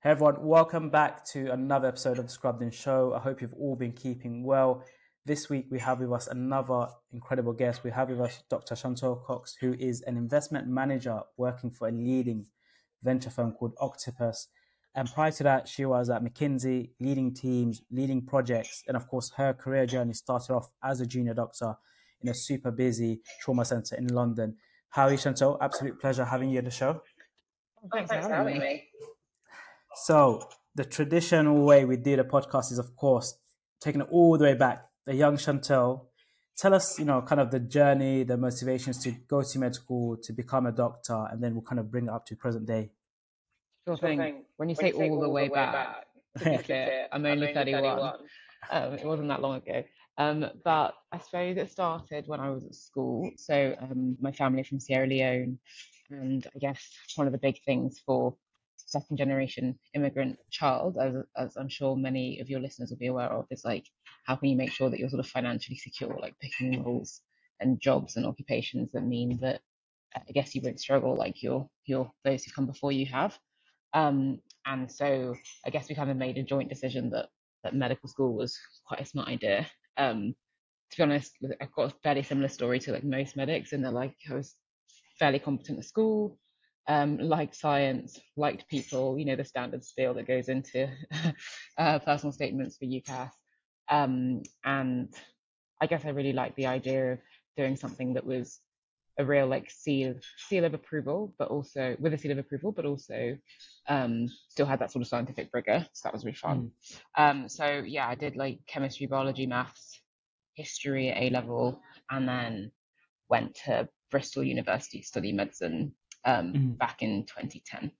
Hey everyone, welcome back to another episode of the Scrubbed In Show. I hope you've all been keeping well. This week we have with us another incredible guest. We have with us Dr. Chantal Cox, who is an investment manager working for a leading venture firm called Octopus. And prior to that, she was at McKinsey, leading teams, leading projects, and of course, her career journey started off as a junior doctor in a super busy trauma center in London. How are you, Chantal? Absolute pleasure having you on the show. Thanks, Thanks for having me. me. So the traditional way we do the podcast is, of course, taking it all the way back. The young Chantal, tell us, you know, kind of the journey, the motivations to go to med school, to become a doctor, and then we'll kind of bring it up to present day. Sure thing. When you, when say, you say all, all, the way, way back, back clear, I'm, I'm only 31. 31. Um, it wasn't that long ago. Um, but I suppose it started when I was at school. So um, my family from Sierra Leone, and I guess one of the big things for second generation immigrant child, as, as I'm sure many of your listeners will be aware of, is like how can you make sure that you're sort of financially secure, like picking roles and jobs and occupations that mean that I guess you won't struggle like your your those who come before you have. Um, and so I guess we kind of made a joint decision that that medical school was quite a smart idea. Um, to be honest, I've got a fairly similar story to like most medics, and they're like I was fairly competent at school, um, liked science, liked people, you know, the standard spiel that goes into uh, personal statements for UCAS. Um, and I guess I really liked the idea of doing something that was a real like seal seal of approval, but also with a seal of approval, but also um, still had that sort of scientific rigor. So that was really fun. Mm. Um, so yeah, I did like chemistry, biology, maths, history at A level, and then went to Bristol University to study medicine um, mm. back in 2010.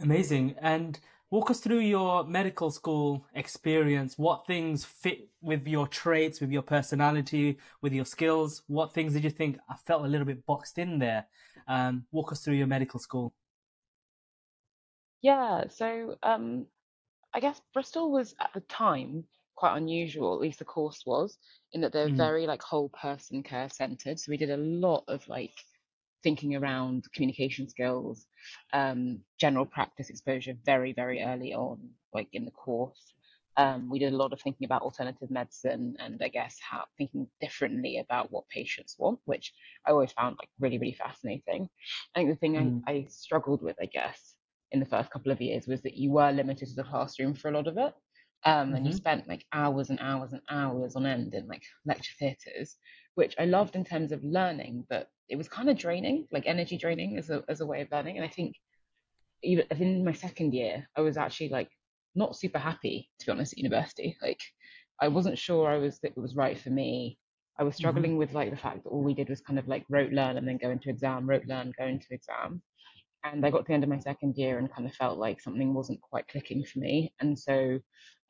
Amazing. And walk us through your medical school experience. What things fit with your traits, with your personality, with your skills? What things did you think I felt a little bit boxed in there? Um, walk us through your medical school. Yeah, so um, I guess Bristol was at the time quite unusual, at least the course was, in that they're mm. very like whole person care centered. So we did a lot of like thinking around communication skills, um, general practice exposure very, very early on, like in the course. Um, we did a lot of thinking about alternative medicine and I guess how thinking differently about what patients want, which I always found like really, really fascinating. I think the thing mm. I, I struggled with, I guess, in the first couple of years was that you were limited to the classroom for a lot of it. Um, mm-hmm. and you mm-hmm. spent like hours and hours and hours on end in like lecture theatres, which I loved in terms of learning, but it was kind of draining, like energy draining as a as a way of learning. And I think even in my second year, I was actually like not super happy to be honest at university. Like I wasn't sure I was that it was right for me. I was mm-hmm. struggling mm-hmm. with like the fact that all we did was kind of like rote learn and then go into exam, rote learn, go into exam. And I got to the end of my second year and kind of felt like something wasn't quite clicking for me. And so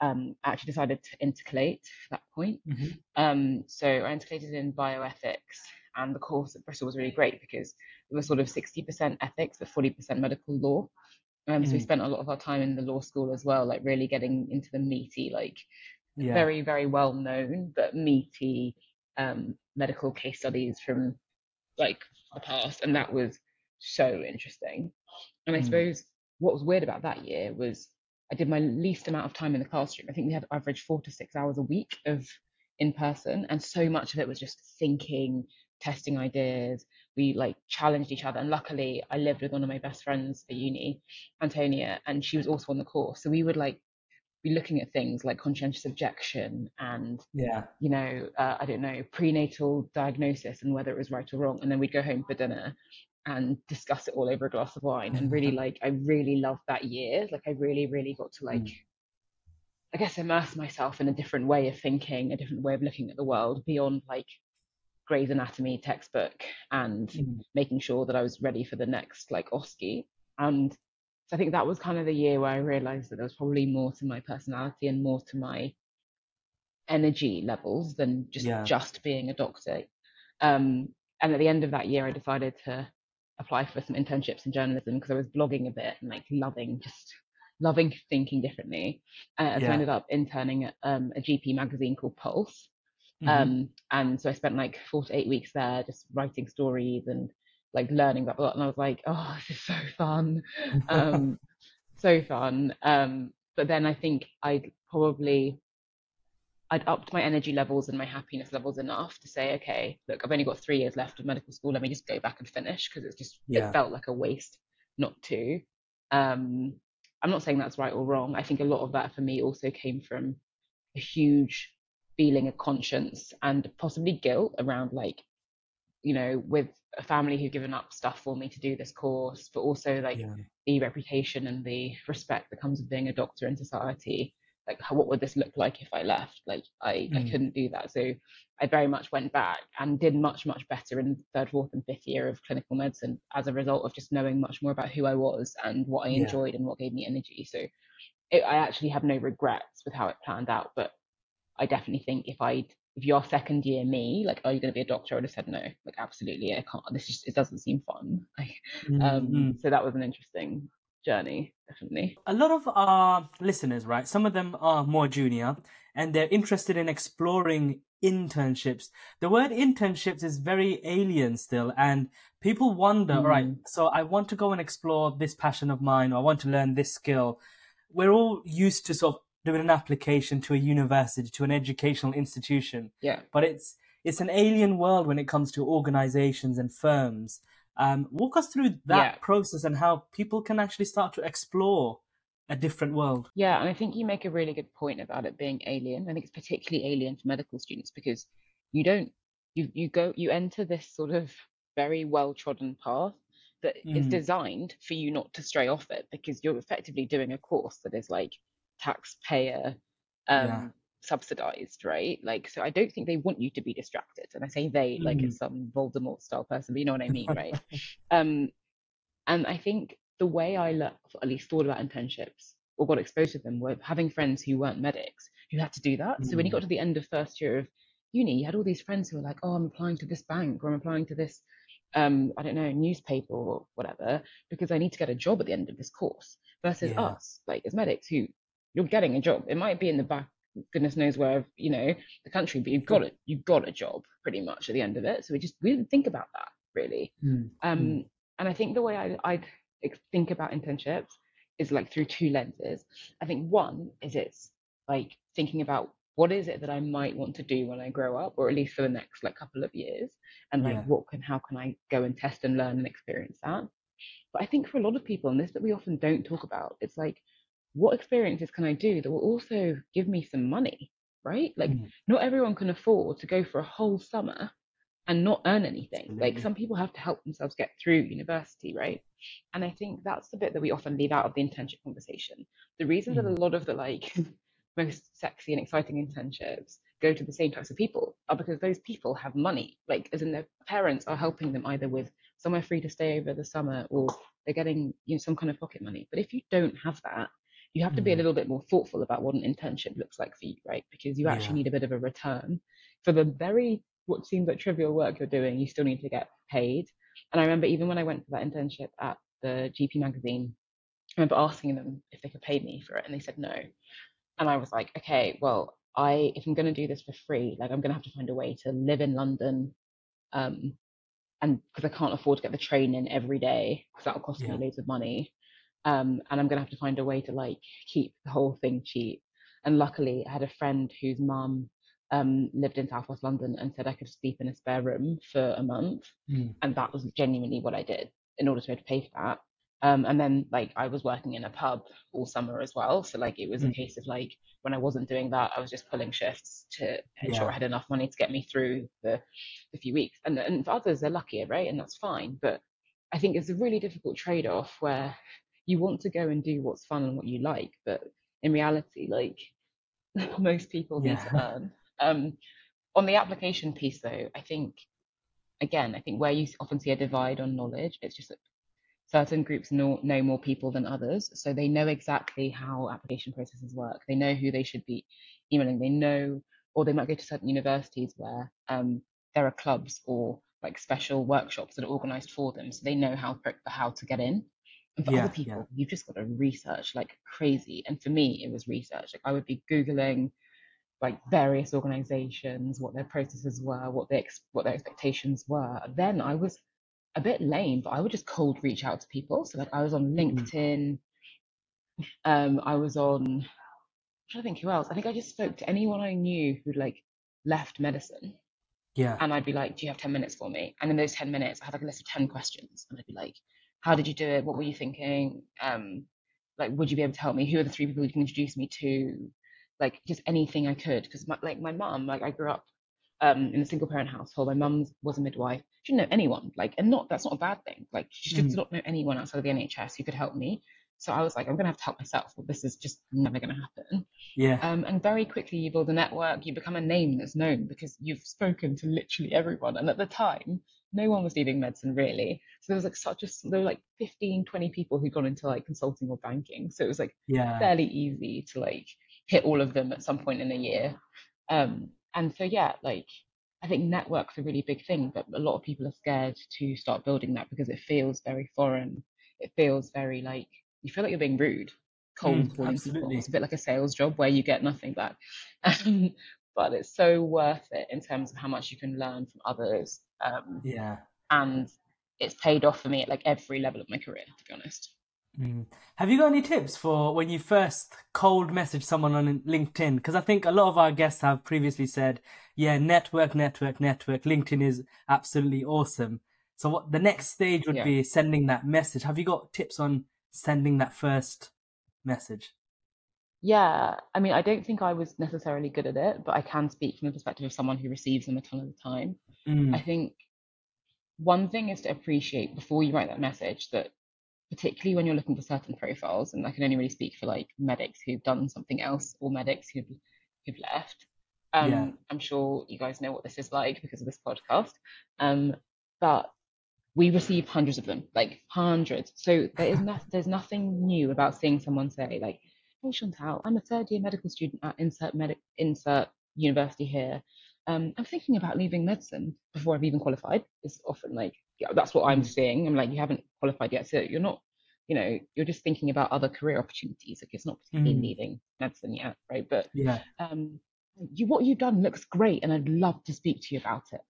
um, I actually decided to intercalate at that point. Mm-hmm. Um, so I intercalated in bioethics and the course at Bristol was really great because it was sort of 60% ethics but 40% medical law. Um, mm. So we mm. spent a lot of our time in the law school as well, like really getting into the meaty, like yeah. very, very well known, but meaty um, medical case studies from like the past. And that was so interesting. And I mm. suppose what was weird about that year was I did my least amount of time in the classroom. I think we had average four to six hours a week of in person, and so much of it was just thinking, testing ideas. We like challenged each other. And luckily, I lived with one of my best friends at uni, Antonia, and she was also on the course. So we would like be looking at things like conscientious objection and yeah you know uh, i don't know prenatal diagnosis and whether it was right or wrong and then we'd go home for dinner and discuss it all over a glass of wine and really like i really loved that year like i really really got to like mm. i guess immerse myself in a different way of thinking a different way of looking at the world beyond like Gray's Anatomy textbook and mm. making sure that I was ready for the next like OSCE. And so I think that was kind of the year where I realized that there was probably more to my personality and more to my energy levels than just yeah. just being a doctor. Um, and at the end of that year, I decided to apply for some internships in journalism because I was blogging a bit and like loving just loving thinking differently. Uh, yeah. So I ended up interning at um, a GP magazine called Pulse, Mm-hmm. Um, and so I spent like four to eight weeks there just writing stories and like learning about a lot. And I was like, oh, this is so fun. Um, so fun. Um, but then I think I'd probably I'd upped my energy levels and my happiness levels enough to say, okay, look, I've only got three years left of medical school. Let me just go back and finish because it's just Yeah. it felt like a waste not to. Um, I'm not saying that's right or wrong. I think a lot of that for me also came from a huge feeling of conscience and possibly guilt around like, you know, with a family who've given up stuff for me to do this course, but also like Yeah. the reputation and the respect that comes with being a doctor in society like how, what would this look like if i left like i i Mm. couldn't do that so i very much went back and did much much better in third fourth and fifth year of clinical medicine as a result of just knowing much more about who i was and what i Yeah. enjoyed and what gave me energy so it, i actually have no regrets with how it planned out but i definitely think if i if you're second year me like are you going to be a doctor i would have said no like absolutely i can't this just it doesn't seem fun like Mm, um mm. so that was an interesting journey definitely a lot of our listeners, right? Some of them are more junior and they're interested in exploring internships. The word internships is very alien still, and people wonder, all right, Mm. so I want to go and explore this passion of mine, or I want to learn this skill. We're all used to sort of doing an application to a university, to an educational institution, yeah but it's it's an alien world when it comes to organizations and firms. Um, walk us through that Yeah. process and how people can actually start to explore a different world. Yeah, and I think you make a really good point about it being alien. I think it's particularly alien for medical students because you don't you you go you enter this sort of very well trodden path that is Mm. designed for you not to stray off it because you're effectively doing a course that is like taxpayer um Yeah. subsidized, right? Like so I don't think they want you to be distracted. And I say they like Mm. it's some Voldemort style person, but you know what I mean, right? um and I think the way I le- at least thought about internships or got exposed to them were having friends who weren't medics who had to do that. So when you got to the end of first year of uni, you had all these friends who were like, "Oh, I'm applying to this bank or I'm applying to this, um, I don't know, newspaper or whatever, because I need to get a job at the end of this course." Versus Yeah. us, like as medics, who you're getting a job. It might be in the back, goodness knows where, you know, the country, but you've got it. You've got a job pretty much at the end of it. So we just we didn't think about that really. Mm. Um, Mm. and I think the way I, I'd think about internships is like through two lenses. I think one is it's like thinking about what is it that I might want to do when I grow up, or at least for the next like couple of years, and like Yeah. what can how can I go and test and learn and experience that. But I think for a lot of people, and this that we often don't talk about, it's like what experiences can I do that will also give me some money, right? Like Mm. not everyone can afford to go for a whole summer and not earn anything. Like some people have to help themselves get through university, right? And I think that's the bit that we often leave out of the internship conversation. The reason that a Mm. lot of the like most sexy and exciting internships go to the same types of people are because those people have money. Like as in their parents are helping them either with somewhere free to stay over the summer or they're getting you know some kind of pocket money. But if you don't have that, you have to be a Mm. little bit more thoughtful about what an internship looks like for you, right? Because you actually Yeah. need a bit of a return for the very what seems like trivial work you're doing. You still need to get paid. And I remember even when I went for that internship at the GP magazine, I remember asking them if they could pay me for it, and they said no. And I was like, okay, well, I if I'm going to do this for free, like I'm going to have to find a way to live in London, um, and because I can't afford to get the train in every day, because that'll cost Yeah. me loads of money, um, and I'm going to have to find a way to like keep the whole thing cheap. And luckily, I had a friend whose mum um, lived in Southwest London and said I could sleep in a spare room for a month, Mm. and that was genuinely what I did in order to be able to pay for that. Um, and then like I was working in a pub all summer as well, so like it was a Mm. case of like when I wasn't doing that, I was just pulling shifts to ensure Yeah. I had enough money to get me through the, the few weeks. And and for others, they're luckier, right? And that's fine. But I think it's a really difficult trade off where you want to go and do what's fun and what you like, but in reality, like most people need to earn. Um, on the application piece, though, I think again, I think where you often see a divide on knowledge, it's just that certain groups know, know more people than others, so they know exactly how application processes work. They know who they should be emailing. They know, or they might go to certain universities where um, there are clubs or like special workshops that are organised for them, so they know how how to get in. And for Yeah, other yeah. people, you've just got to research like crazy. And for me, it was research. Like I would be googling like various organizations, what their processes were, what they ex- what their expectations were. Then I was a bit lame, but I would just cold reach out to people. So like I was on Mhm. LinkedIn, Um, I was on. I'm trying to think who else. I think I just spoke to anyone I knew who'd like left medicine, Yeah. and I'd be like, "Do you have ten minutes for me?" And in those ten minutes, I had like a list of ten questions, and I'd be like, "How did you do it? What were you thinking? Um, like, would you be able to help me? Who are the three people you can introduce me to? Like, just anything I could, because my, like my mum, like I grew up um, in a single parent household. My mum was a midwife. She didn't know anyone, like, and not that's not a bad thing. Like, she did Mm. not know anyone outside of the NHS who could help me. So I was like, I'm gonna have to help myself. Well, this is just never gonna happen. Yeah. Um, and very quickly you build a network. You become a name that's known because you've spoken to literally everyone. And at the time, no one was leaving medicine really. So there was like such a there were like 15, 20 people who'd gone into like consulting or banking. So it was like Yeah. fairly easy to like hit all of them at some point in a year. Um, and so yeah, like I think network's a really big thing, but a lot of people are scared to start building that because it feels very foreign. It feels very like you feel like you're being rude, cold Mm, calling people. absolutely. It's a bit like a sales job where you get nothing back. Um, but it's so worth it in terms of how much you can learn from others. Um, Yeah. and it's paid off for me at like every level of my career, to be honest. Mm. Have you got any tips for when you first cold message someone on LinkedIn? Because I think a lot of our guests have previously said, yeah, network, network, network. LinkedIn is absolutely awesome. So what the next stage would Yeah. be sending that message. Have you got tips on sending that first message? Yeah, I mean, I don't think I was necessarily good at it, but I can speak from the perspective of someone who receives them a ton of the time. I Mm. think one thing is to appreciate before you write that message that particularly when you're looking for certain profiles, and I can only really speak for like medics who've done something else or medics who've who've left. Um, Yeah. I'm sure you guys know what this is like because of this podcast. Um, but we receive hundreds of them, like hundreds. So there is no, there's nothing new about seeing someone say like, "Hey Chantal, I'm a third year medical student at insert medic insert university here. Um, I'm thinking about leaving medicine before I've even qualified." It's often like, yeah, that's what I'm Mm. seeing. I'm like, you haven't qualified yet, so you're not, you know, you're just thinking about other career opportunities. Like it's not particularly Mm. leaving medicine yet, right? But Yeah. um, you what you've done looks great, and I'd love to speak to you about it.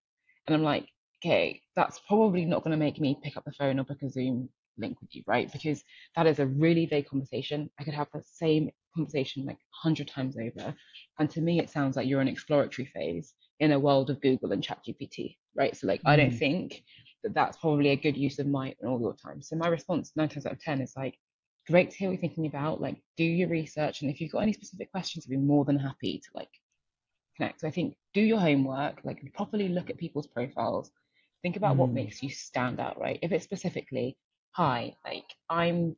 And I'm like, okay, that's probably not going to make me pick up the phone or book a Zoom link with you, right? Because that is a really vague conversation. I could have the same conversation like a hundred times over, and to me, it sounds like you're in exploratory phase in a world of Google and ChatGPT, right? So like, I don't Mm. think that that's probably a good use of my and all your time. So my response nine times out of ten is like, great to hear what you're thinking about. Like, do your research, and if you've got any specific questions, I'd be more than happy to like connect. So I think do your homework, like properly look at people's profiles, think about what Mm. makes you stand out, right? If it's specifically, hi, like I'm,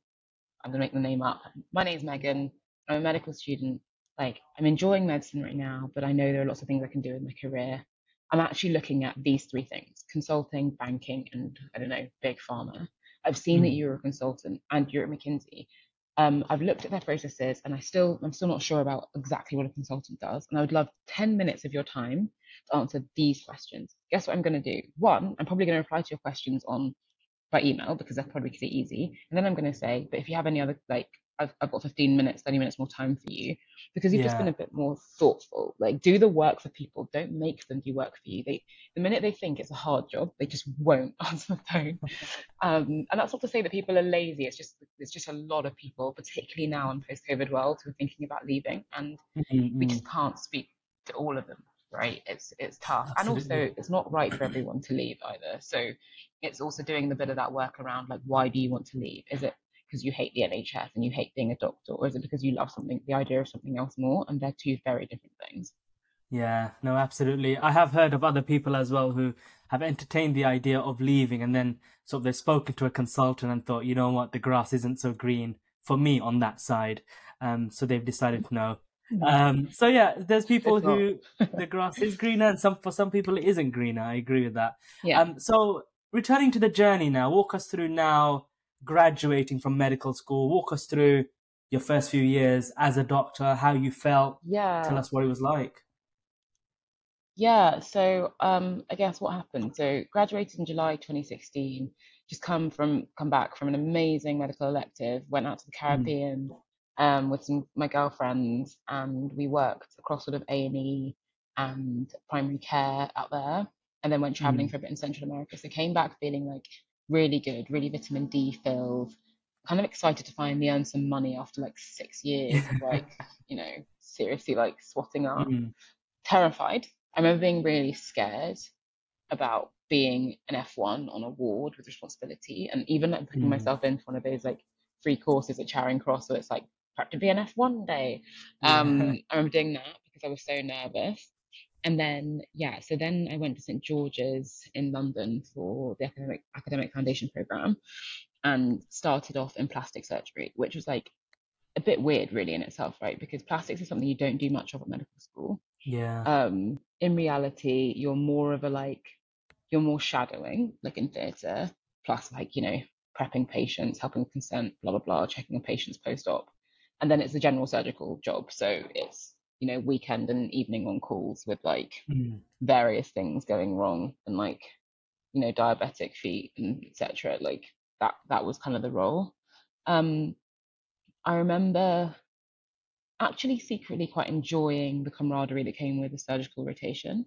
I'm gonna make the name up. My name's Megan. I'm a medical student. Like I'm enjoying medicine right now, but I know there are lots of things I can do in my career. I'm actually looking at these three things: consulting, banking, and I don't know, big pharma. I've seen that Mm. you're a consultant and you're at McKinsey. Um, I've looked at their processes and I still I'm still not sure about exactly what a consultant does. And I would love 10 minutes of your time to answer these questions. Guess what I'm going to do? One, I'm probably going to reply to your questions on by email because that probably makes it easy. And then I'm going to say, but if you have any other like I've, I've got 15 minutes, 30 minutes more time for you because you've just been a bit more thoughtful. Like do the work for people. Don't make them do work for you. They the minute they think it's a hard job, they just won't answer the phone. Um, and that's not to say that people are lazy. It's just there's just a lot of people, particularly now in post-COVID world, who are thinking about leaving, and we Mm. just can't speak to all of them, right? It's it's tough, and also it's not right for everyone to leave either. So it's also doing the bit of that work around like why do you want to leave? Is it because you hate the NHS and you hate being a doctor, or is it because you love something, the idea of something else more? And they're two very different things. Yeah, no, absolutely. I have heard of other people as well who have entertained the idea of leaving and then sort of they've spoken to a consultant and thought, you know what, the grass isn't so green for me on that side. Um, so they've decided no. Um, so yeah, there's people It's who the grass is greener and some for some people it isn't greener. I agree with that. Yeah. Um, so returning to the journey now, walk us through now graduating from medical school. Walk us through your first few years as a doctor, how you felt. yeah. Tell us what it was like. Yeah, so um, I guess what happened? So graduated in July 2016, just come from come back from an amazing medical elective, went out to the Mm. Um, with some my girlfriends, and we worked across sort of A&E and primary care out there, and then went traveling Mm. for a bit in Central America. So came back feeling like really good, really vitamin D filled, kind of excited to finally earn some money after like six years of like, you know, seriously like swatting up. Mm. Terrified. I remember being really scared about being an F1 on a ward with responsibility and even like putting Mm. myself into one of those like free courses at Charing Cross where it's like prep to be an F1 day. Um, I remember doing that because I was so nervous. And then, yeah, so then I went to St George's in London for the academic academic foundation program and started off in plastic surgery, which was like a bit weird, really, in itself, right? Because plastics is something you don't do much of at medical school. Yeah. Um, in reality, you're more of a like, you're more shadowing, like in theatre, plus like, you know, prepping patients, helping consent, blah, blah, blah, checking on patients post op. And then it's a general surgical job. So it's, you know, weekend and evening on calls with like Mm. various things going wrong and like you know diabetic feet and etc like that that was kind of the role. Um i remember actually secretly quite enjoying the camaraderie that came with the surgical rotation.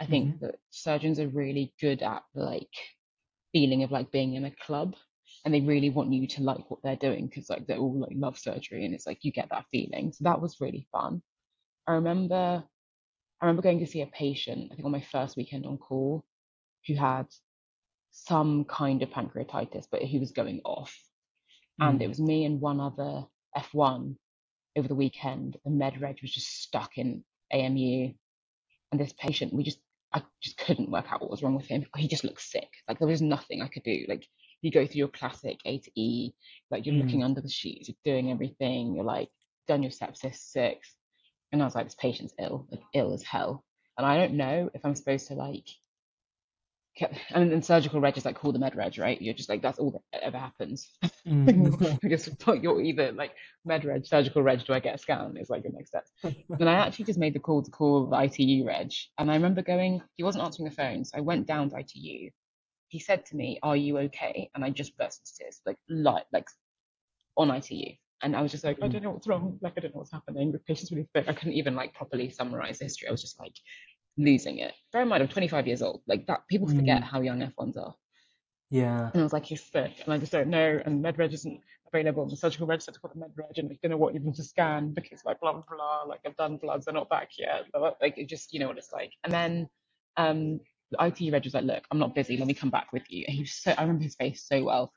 I think that surgeons are really good at like feeling of like being in a club and they really want you to like what they're doing because like they all like love surgery and it's like you get that feeling so that was really fun i remember I remember going to see a patient, I think on my first weekend on call, who had some kind of pancreatitis, but he was going off. And it Mm. was me and one other F1 over the weekend. The med reg was just stuck in AMU. And this patient, we just, I just couldn't work out what was wrong with him. He just looked sick. Like there was nothing I could do. Like you go through your classic A to E, like you're Mm. looking under the sheets, you're doing everything, you're like done your sepsis six. And I was like, this patient's ill, like ill as hell. And I don't know if I'm supposed to like, ke- and then surgical reg is like call the med reg, right? You're just like, that's all that ever happens. Mm. because you're either like med reg, surgical reg, do I get a scan? Is like your next step. Then I actually just made the call to call the ITU reg. And I remember going, he wasn't answering the phone. So I went down to ITU. He said to me, Are you okay? And I just burst into tears, like, like, like on ITU. And I was just like, I Mm. don't know what's wrong. Like, I don't know what's happening. The patient's really sick. I couldn't even like properly summarize the history. I was just like losing it. Bear in mind, I'm 25 years old. Like that, people forget Mm. how young F1s are. Yeah. And I was like, he's sick. And I just don't know. And MedReg isn't available. On the surgical reg said to call the MedReg and I don't know what even to scan because like blah, blah, blah. Like I've done bloods, they're not back yet. Blah, blah. Like it just, you know what it's like. And then um, the IT reg was like, look, I'm not busy. Let me come back with you. And he was so, I remember his face so well.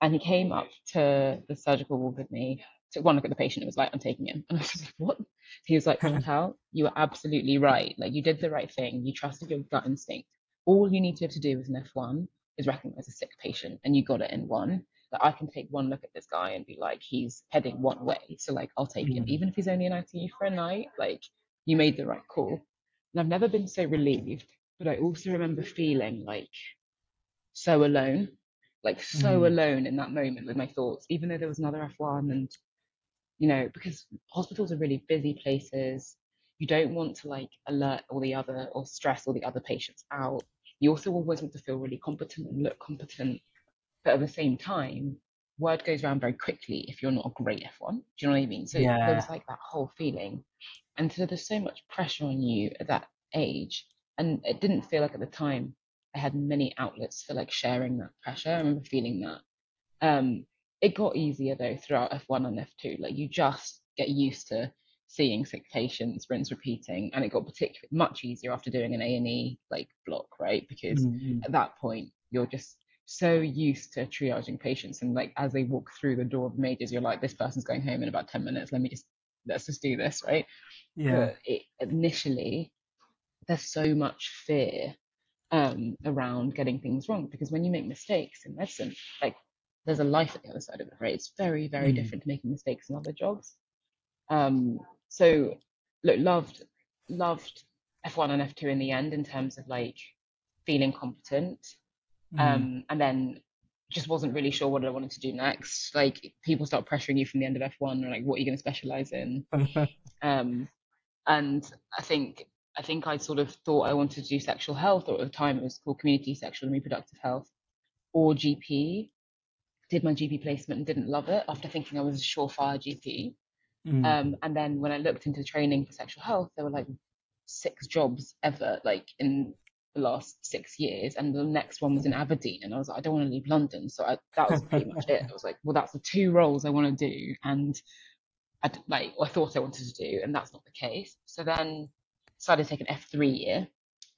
And he came up to the surgical ward with me, took one look at the patient and was like, I'm taking him. And I was like, what? He was like, Chantal, you were absolutely right. Like you did the right thing. You trusted your gut instinct. All you need to to do as an F1 is recognize a sick patient and you got it in one. That I can take one look at this guy and be like, he's heading one way. So like I'll take him. Even if he's only in ITU for a night, like you made the right call. And I've never been so relieved, but I also remember feeling like so alone, like so Mm. alone in that moment with my thoughts, even though there was another F1 and you know, because hospitals are really busy places. You don't want to like alert all the other or stress all the other patients out. You also always want to feel really competent and look competent. But at the same time, word goes around very quickly if you're not a great F1. Do you know what I mean? So there Yeah. was like that whole feeling. And so there's so much pressure on you at that age. And it didn't feel like at the time I had many outlets for like sharing that pressure. I remember feeling that. Um, it got easier though throughout F1 and F2. Like you just get used to seeing sick patients, rinse repeating, and it got particularly much easier after doing an A and E like block, right? Because Mm, mm. at that point you're just so used to triaging patients, and like as they walk through the door of majors, you're like, this person's going home in about ten minutes. Let me just let's just do this, right? Yeah. But it, initially, there's so much fear um, around getting things wrong because when you make mistakes in medicine, like there's a life at the other side of it, right? It's very, very Mm. different to making mistakes in other jobs. Um, so, look, loved, loved F1 and F2 in the end in terms of like feeling competent, Mm. um, and then just wasn't really sure what I wanted to do next. Like people start pressuring you from the end of F1, or like, what are you going to specialize in? Um, and I think I think I sort of thought I wanted to do sexual health, or at the time it was called community sexual and reproductive health, or GP. Did my GP placement and didn't love it after thinking I was a surefire GP. Mm. Um, and then when I looked into training for sexual health, there were like six jobs ever, like in the last six years, and the next one was in Aberdeen, and I was like, I don't want to leave London, so I, that was pretty much it. I was like, well, that's the two roles I want to do, and I like I thought I wanted to do, and that's not the case. So then started an F three year,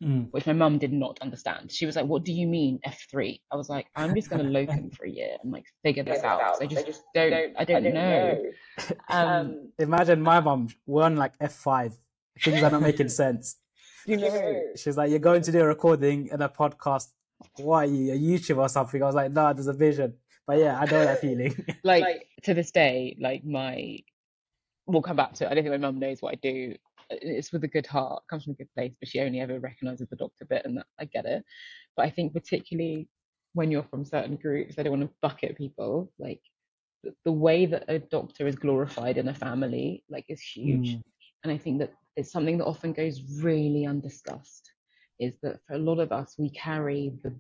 Mm. which my mum did not understand. She was like, "What do you mean F 3 I was like, "I'm just going to locum for a year and like figure this out." I just don't, I don't know. Um, Imagine my mum, we're on like F5. Things are not making sense. you know, She's like, You're going to do a recording and a podcast. Why are you, a YouTube or something? I was like, No, there's a vision. But yeah, I know that feeling. like to this day, like my, we'll come back to it. I don't think my mum knows what I do. It's with a good heart, comes from a good place, but she only ever recognises the doctor bit, and that, I get it. But I think particularly when you're from certain groups, I don't want to bucket people. Like the, the way that a doctor is glorified in a family, like, is huge. Mm. And I think that it's something that often goes really undiscussed. Is that for a lot of us, we carry the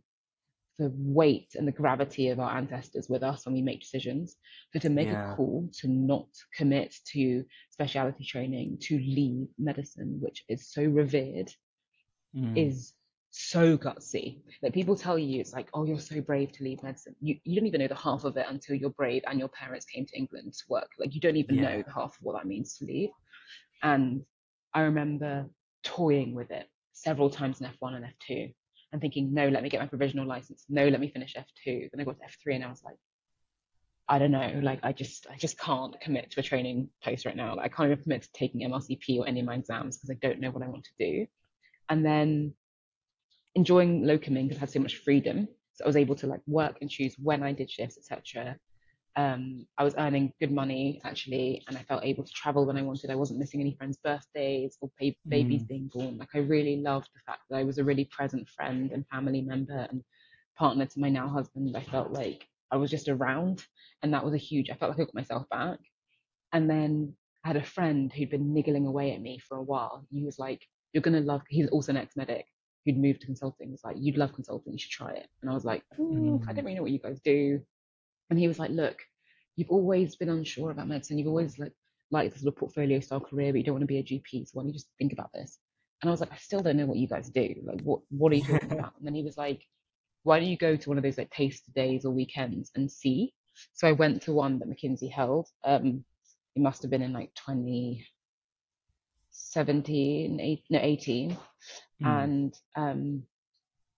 the weight and the gravity of our ancestors with us when we make decisions. So to make Yeah. a call to not commit to speciality training, to leave medicine, which is so revered, Mm. is so gutsy. Like people tell you it's like, oh, you're so brave to leave medicine. You you don't even know the half of it until you're brave and your parents came to England to work. Like you don't even know the half of what that means to leave. And I remember toying with it several times in F1 and F2 and thinking, no, let me get my provisional license. No, let me finish F2. Then I got to F3 and I was like, I don't know, like I just I just can't commit to a training place right now. Like, I can't even commit to taking MRCP or any of my exams because I don't know what I want to do. And then enjoying locuming because I had so much freedom. So I was able to like work and choose when I did shifts, etc. Um, I was earning good money actually, and I felt able to travel when I wanted. I wasn't missing any friends' birthdays or ba- babies Mm. being born. Like I really loved the fact that I was a really present friend and family member and partner to my now husband. I felt like I was just around, and that was a huge. I felt like I got myself back. And then I had a friend who'd been niggling away at me for a while. He was like, "You're gonna love." He's also an ex-medic who'd moved to consulting. He was like, "You'd love consulting. You should try it." And I was like, "Ooh, I Mm. don't really know what you guys do." And he was like, "Look, you've always been unsure about medicine. You've always like liked this sort of portfolio style career, but you don't want to be a GP. So why don't you just think about this?" And I was like, "I still don't know what you guys do. Like, what what are you talking about?" And then he was like, "Why don't you go to one of those like taste days or weekends and see?" So I went to one that McKinsey held. Um, it must have been in like 2017, eight, no, 18 Mm. and um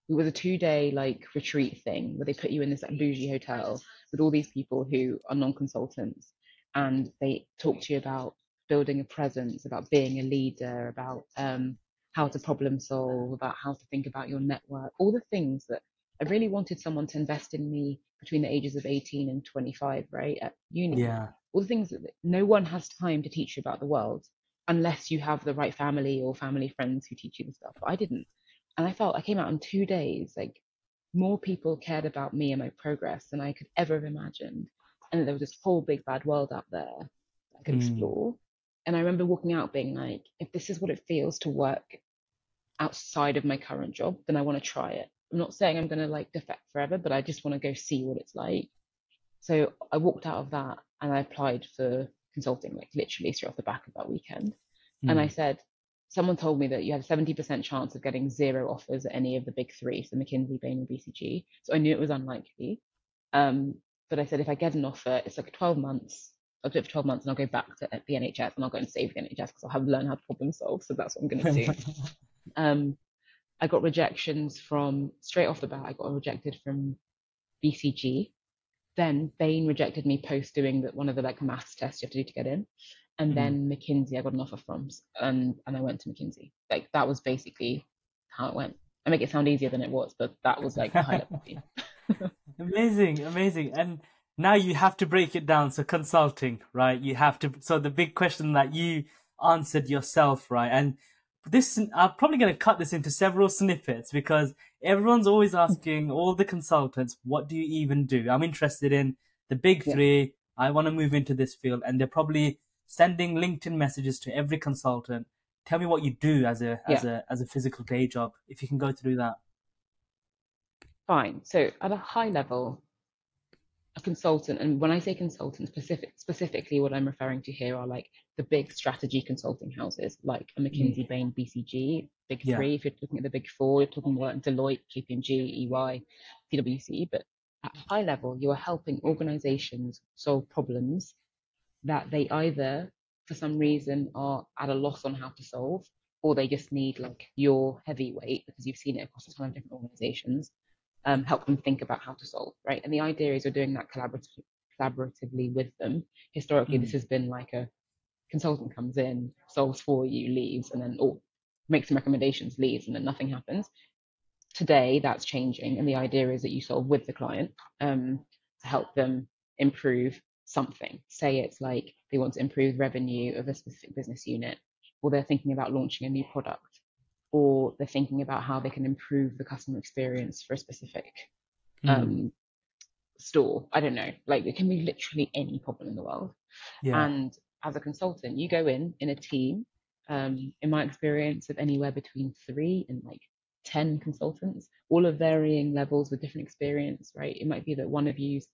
it was a two day like retreat thing where they put you in this like bougie hotel with all these people who are non-consultants and they talk to you about building a presence about being a leader about um how to problem solve about how to think about your network all the things that i really wanted someone to invest in me between the ages of 18 and 25 right at uni Yeah. all the things that no one has time to teach you about the world unless you have the right family or family friends who teach you the stuff. But I didn't. And I felt I came out in two days, like more people cared about me and my progress than I could ever have imagined. And there was this whole big bad world out there that I could Mm. explore. And I remember walking out being like, if this is what it feels to work outside of my current job, then I want to try it. I'm not saying I'm going to like defect forever, but I just want to go see what it's like. So I walked out of that and I applied for consulting, like literally straight off the back of that weekend. And Mm. I said, someone told me that you have a 70% chance of getting zero offers at any of the big three, so McKinsey, Bain, and BCG. So I knew it was unlikely. Um, but I said, if I get an offer, it's like 12 months. I'll do it for 12 months and I'll go back to the NHS and I'll go and save the NHS because I'll have learned how to problem solve. So that's what I'm going to do. um, I got rejections from straight off the bat. I got rejected from BCG. Then Bain rejected me post doing that one of the like maths tests you have to do to get in. And Mm. then McKinsey, I got an offer from, and and I went to McKinsey. Like that was basically how it went. I make it sound easier than it was, but that was like the high level. Amazing, amazing. And now you have to break it down. So consulting, right? You have to. So the big question that you answered yourself, right? And this, I'm probably going to cut this into several snippets because everyone's always asking all the consultants, what do you even do? I'm interested in the big Yeah. three. I want to move into this field. And they're probably sending LinkedIn messages to every consultant. Tell me what you do as a, as a, as a physical day job. If you can go through that. Fine. So at a high level, a consultant, and when I say consultant, specific, specifically what I'm referring to here are like the big strategy consulting houses, like a mm-hmm. McKinsey, Bain, BCG, Big Yeah. Three. If you're looking at the Big Four, you're talking about Deloitte, KPMG, EY, PwC. But at a high level, you are helping organizations solve problems that they either, for some reason, are at a loss on how to solve, or they just need like your heavyweight because you've seen it across a ton of different organizations. Um, help them think about how to solve, right? And the idea is you're doing that collaboratively, collaboratively with them. Historically, this has been like a consultant comes in, solves for you, leaves, and then or makes some recommendations, leaves, and then nothing happens. Today, that's changing, and the idea is that you solve with the client um, to help them improve something. Say it's like they want to improve revenue of a specific business unit, or they're thinking about launching a new product, or they're thinking about how they can improve the customer experience for a specific Mm. um, store. I don't know. Like it can be literally any problem in the world. yeah. And as a consultant, you go in in a team. Um, in my experience, of anywhere between three and like ten consultants, all of varying levels with different experience. Right? It might be that one of you's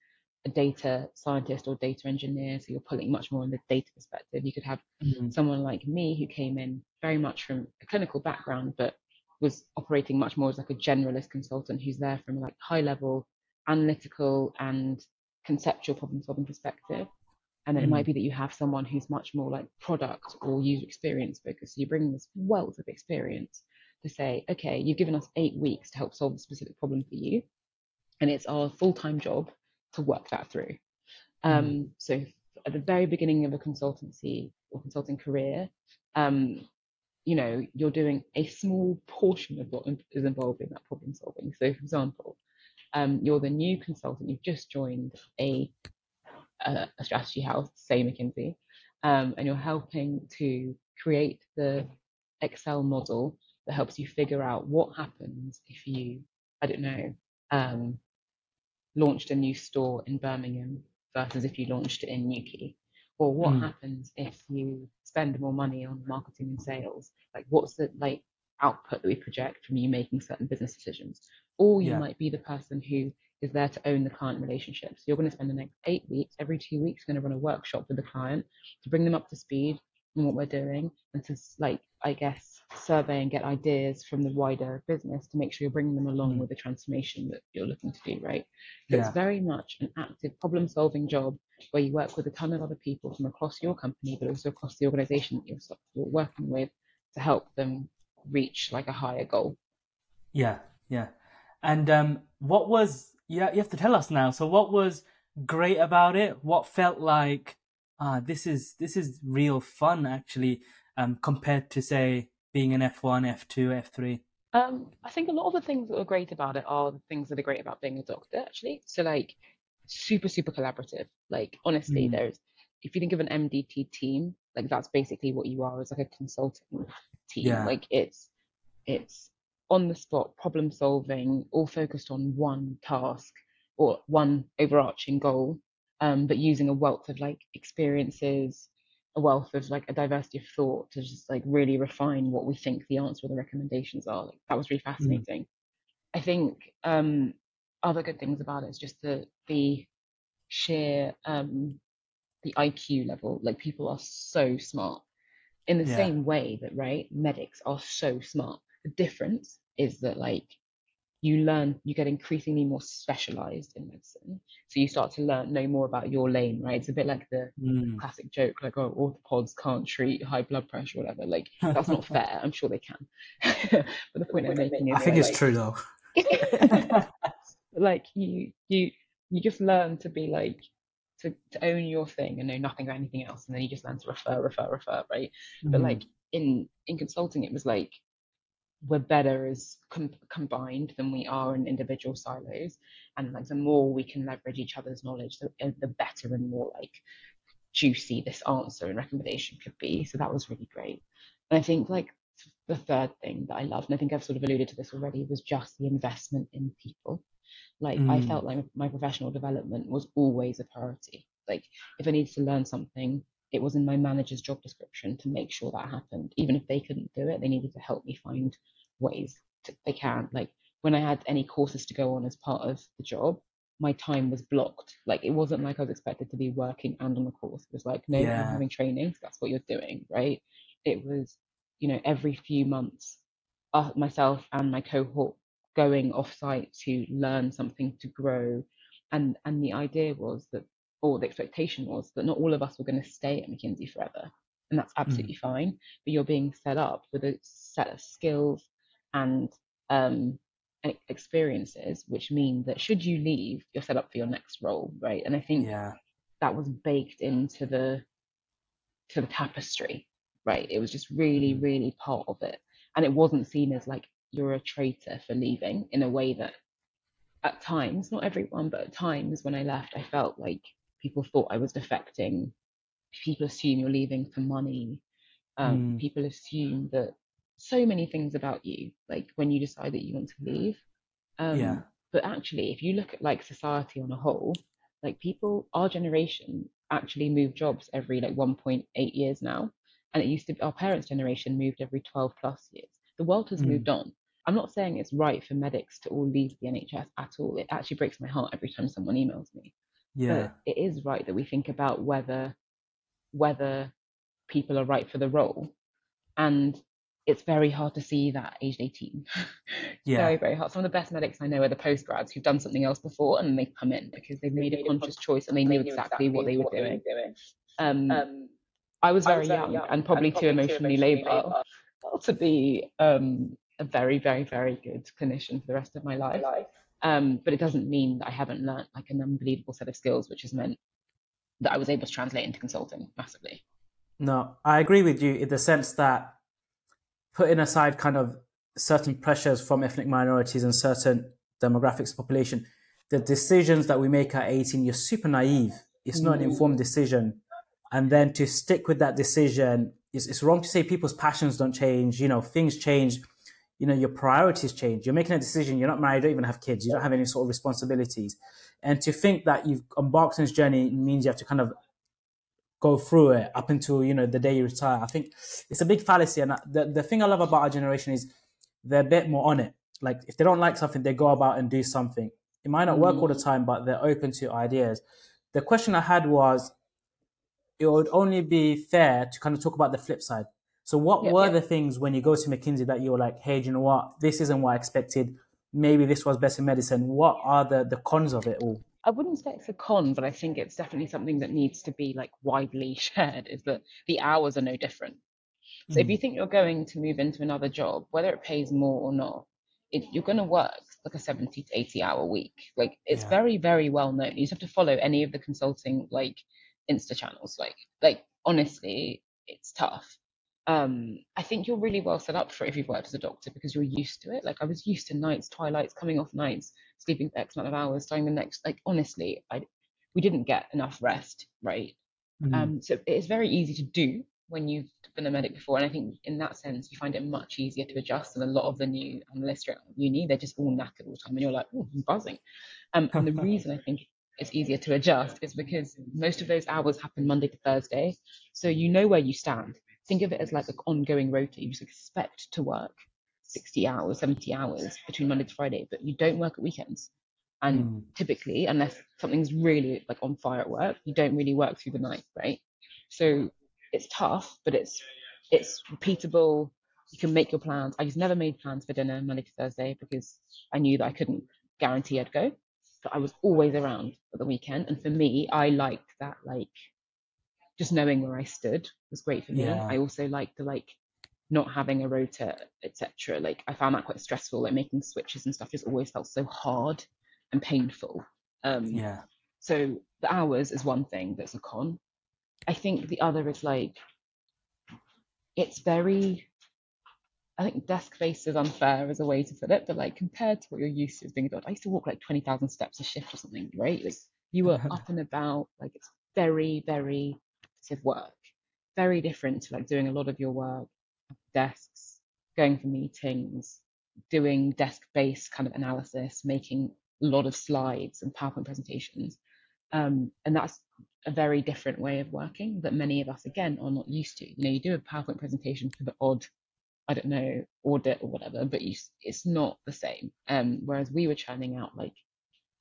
a data scientist or data engineer, so you're pulling much more in the data perspective. You could have Mm. someone like me who came in very much from a clinical background, but was operating much more as like a generalist consultant who's there from like high level analytical and conceptual problem solving perspective. And then it might be that you have someone who's much more like product or user experience focused. So you bring this wealth of experience to say, okay, you've given us eight weeks to help solve a specific problem for you. And it's our full time job to work that through. Um, so at the very beginning of a consultancy or consulting career, um, you know, you're doing a small portion of what is involved in that problem solving. So, for example, um, you're the new consultant, you've just joined a a, a strategy house, say McKinsey, um, and you're helping to create the Excel model that helps you figure out what happens if you, I don't know, um, launched a new store in Birmingham versus if you launched it in Newquay, or what Mm. happens if you spend more money on marketing and sales? Like, what's the like output that we project from you making certain business decisions? Or you Yeah. might be the person who is there to own the client relationship. So you're going to spend the next eight weeks, every two weeks, going to run a workshop with the client to bring them up to speed on what we're doing and to like, I guess, survey and get ideas from the wider business to make sure you're bringing them along Mm. with the transformation that you're looking to do, right? So Yeah. it's very much an active problem solving job where you work with a ton of other people from across your company, but also across the organization that you're, you're working with to help them reach like a higher goal. Yeah, yeah. And um, what was yeah? You have to tell us now. So, what was great about it? What felt like ah, this is this is real fun actually, um, compared to say being an F one, F two, F three. Um, I think a lot of the things that are great about it are the things that are great about being a doctor, actually. So like super, super collaborative. Like honestly, Mm. there's if you think of an MDT team, like that's basically what you are as like a consulting team. Yeah. Like it's it's on the spot problem solving, all focused on one task or one overarching goal, um, but using a wealth of like experiences, a wealth of like a diversity of thought to just like really refine what we think the answer or the recommendations are. Like that was really fascinating. I think um, other good things about it is just the the sheer um, the IQ level. Like people are so smart in the Yeah. same way that right medics are so smart. The difference is that like you learn you get increasingly more specialized in medicine so you start to learn know more about your lane right it's a bit like the Mm. classic joke like oh orthopods can't treat high blood pressure or whatever like that's not fair i'm sure they can but the point i'm making is I think it's like, true though. like you you you just learn to be like to, to own your thing and know nothing about anything else and then you just learn to refer refer refer right but Mhm. like in in consulting it was like we're better as com- combined than we are in individual silos. And like the more we can leverage each other's knowledge the, uh, the better and more like juicy this answer and recommendation could be. So that was really great. And i think like the third thing that i loved and i think i've sort of alluded to this already was just the investment in people. Like i Mm. felt like my professional development was always a priority. Like if i needed to learn something it was in my manager's job description to make sure that happened even if they couldn't do it they needed to help me find ways to, they can like when i had any courses to go on as part of the job my time was blocked. Like it wasn't like I was expected to be working and on the course. It was like, no, Yeah. you're having training. So that's what you're doing, right? It was, you know, every few months, uh, myself and my cohort going off site to learn something to grow. And and the idea was that, or the expectation was that not all of us were going to stay at McKinsey forever. And that's absolutely fine. But you're being set up with a set of skills and um, experiences, which mean that should you leave, you're set up for your next role, right? And I think Yeah. that was baked into the to the tapestry, right? It was just really, Mm. really part of it, and it wasn't seen as like you're a traitor for leaving in a way that, at times, not everyone, but at times when I left, I felt like people thought I was defecting. People assume you're leaving for money. Um, Mm. People assume that so many things about you, like when you decide that you want to leave. Um, Yeah. But actually, if you look at like society on a whole, like people, our generation actually move jobs every like 1.8 years now. And it used to be our parents' generation moved every 12 plus years. The world has Mm. moved on. I'm not saying it's right for medics to all leave the NHS at all. It actually breaks my heart every time someone emails me. Yeah. But it is right that we think about whether whether people are right for the role. And it's very hard to see that aged 18. Yeah. Very, very hard. Some of the best medics I know are the post grads who've done something else before and they come in because they've made a conscious choice and they knew exactly what they were doing. Um, I was very young and probably too emotionally labile to be um, a very, very, very good clinician for the rest of my life. Um, but it doesn't mean that I haven't learnt like an unbelievable set of skills, which has meant that I was able to translate into consulting massively. No, I agree with you in the sense that putting aside kind of certain pressures from ethnic minorities and certain demographics of population, the decisions that we make at 18, you're super naive. It's not an informed decision. And then to stick with that decision, it's, it's wrong to say people's passions don't change. You know, things change. You know, your priorities change. You're making a decision. You're not married. You don't even have kids. You don't have any sort of responsibilities. And to think that you've embarked on this journey means you have to kind of go through it up until you know the day you retire. I think it's a big fallacy, and the the thing I love about our generation is they're a bit more on it. Like if they don't like something, they go about and do something. It might not work mm. all the time, but they're open to ideas. The question I had was, it would only be fair to kind of talk about the flip side. So, what Yeah, were yeah. the things when you go to McKinsey that you were like, hey, do you know what? This isn't what I expected. Maybe this was best in medicine. What are the the cons of it all? I wouldn't say it's a con, but I think it's definitely something that needs to be like widely shared is that the hours are no different. So if hmm. you think you're going to move into another job, whether it pays more or not, it, you're going to work like a 70 to 80 hour week. Like it's Yeah. very, very well known. You just have to follow any of the consulting like Insta channels. Like, like honestly, it's tough. Um, I think you're really well set up for it if you've worked as a doctor because you're used to it. Like I was used to nights, twilights, coming off nights, sleeping for X amount of hours, starting the next. Like honestly, I we didn't get enough rest, right? Mm. Um, so it is very easy to do when you've been a medic before, and I think in that sense you find it much easier to adjust. And a lot of the new analysts at uni, they're just all knackered all the time, and you're like, oh, I'm buzzing. Um, and the reason I think it's easier to adjust is because most of those hours happen Monday to Thursday, so you know where you stand. Think of it as like an ongoing rota. You just expect to work 60 hours, 70 hours between Monday to Friday, but you don't work at weekends. And Mm. typically, unless something's really like on fire at work, you don't really work through the night, right? So it's tough, but it's it's repeatable. You can make your plans. I just never made plans for dinner Monday to Thursday because I knew that I couldn't guarantee I'd go. But I was always around for the weekend. And for me, I liked that like just knowing where I stood was great for me. Yeah. I also liked the like not having a rota, etc. Like I found that quite stressful. Like making switches and stuff just always felt so hard and painful. Um, Yeah. so the hours is one thing that's a con. I think the other is like it's very I think desk based is unfair as a way to put it, but like compared to what you're used to as being a doctor, I used to walk like twenty thousand steps a shift or something, right? Like you were up and about, like it's very, very active work. Very different to like doing a lot of your work at desks, going for meetings, doing desk based kind of analysis, making a lot of slides and PowerPoint presentations. Um, and that's a very different way of working that many of us, again, are not used to. You know, you do a PowerPoint presentation for the odd, I don't know, audit or whatever, but you, it's not the same. Um, whereas we were churning out like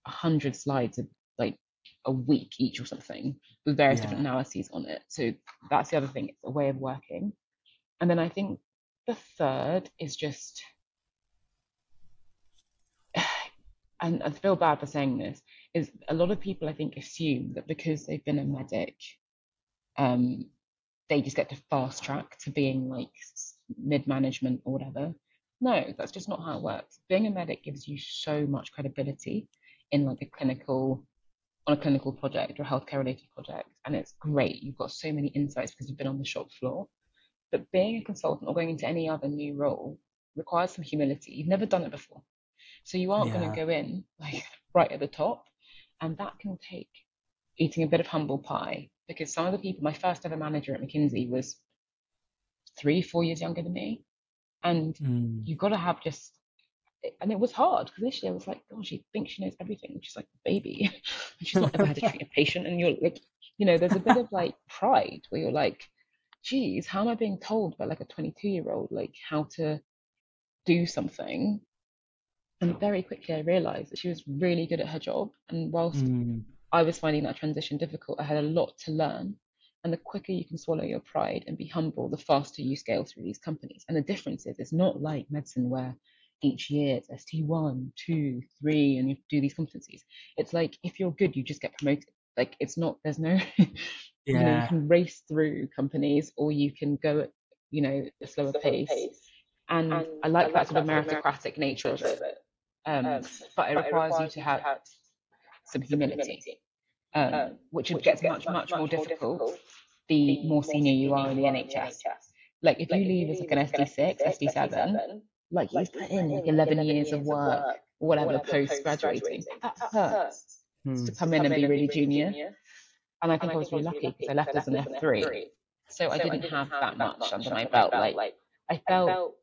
a hundred slides of like a week each or something with various Yeah. different analyses on it. So that's the other thing, it's a way of working. And then I think the third is just and I feel bad for saying this, is a lot of people I think assume that because they've been a medic, um, they just get to fast track to being like mid management or whatever. No, that's just not how it works. Being a medic gives you so much credibility in like a clinical on a clinical project or a healthcare related project, and it's great. You've got so many insights because you've been on the shop floor. But being a consultant or going into any other new role requires some humility. You've never done it before. So you aren't going to go in like right at the top, and that can take eating a bit of humble pie because some of the people, my first ever manager at McKinsey was three, four years younger than me, and Mm. you've got to have just. And it was hard because initially I was like, "God, she thinks she knows everything." She's like a baby, and she's not ever had to treat a patient. And you're like, you know, there's a bit of like pride where you're like, "Geez, how am I being told by like a 22 year old like how to do something?" And very quickly I realized that she was really good at her job. And whilst Mm. I was finding that transition difficult, I had a lot to learn. And the quicker you can swallow your pride and be humble, the faster you scale through these companies. And the difference is, it's not like medicine where each year it's ST1, 2, 3, and you do these competencies. It's like if you're good, you just get promoted. Like it's not, there's no, you know, you can race through companies or you can go at, you know, a slower pace. And I like that sort of meritocratic nature of it. Um, but it requires you to have some humility, um, which it gets much, much more difficult the more senior you are in the NHS. Like if you leave as like an ST6, ST7, like you've put in like 11 years of work, or whatever, post graduating, that hurts Hmm. to come in and be really junior. And I think I was really lucky because I left as an F3. So I didn't have that much under my belt. Like I felt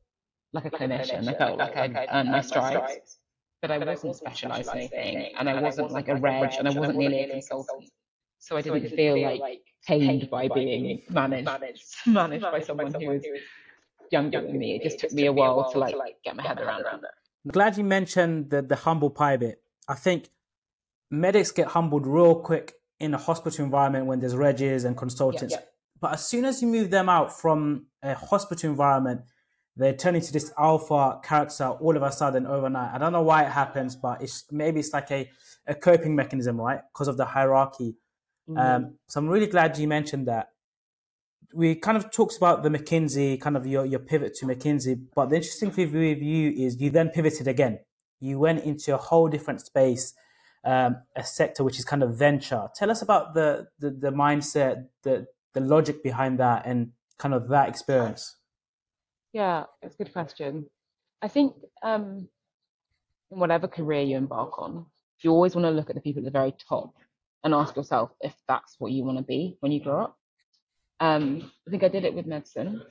like a clinician. I felt like I'd earned my stripes, but I wasn't specialised in anything, and I wasn't like a reg, and I wasn't nearly a consultant. So I didn't feel like pained by being managed managed by someone who was younger than me. It just took me a while to like get my head around it. I'm glad you mentioned the, the humble pie bit. I think medics get humbled real quick in a hospital environment when there's regs and consultants. yeah. But as soon as you move them out from a hospital environment, they turn into this alpha character all of a sudden overnight. I don't know why it happens, but it's maybe it's like a, a coping mechanism, right? Because of the hierarchy. Um, so I'm really glad you mentioned that. We kind of talked about the McKinsey, kind of your, your pivot to McKinsey, but the interesting thing with you is you then pivoted again. You went into a whole different space, um, a sector which is kind of venture. Tell us about the the, the mindset, the the logic behind that, and kind of that experience. Yeah, it's a good question. I think um, in whatever career you embark on, you always want to look at the people at the very top and ask yourself if that's what you want to be when you grow up. Um, I think I did it with medicine.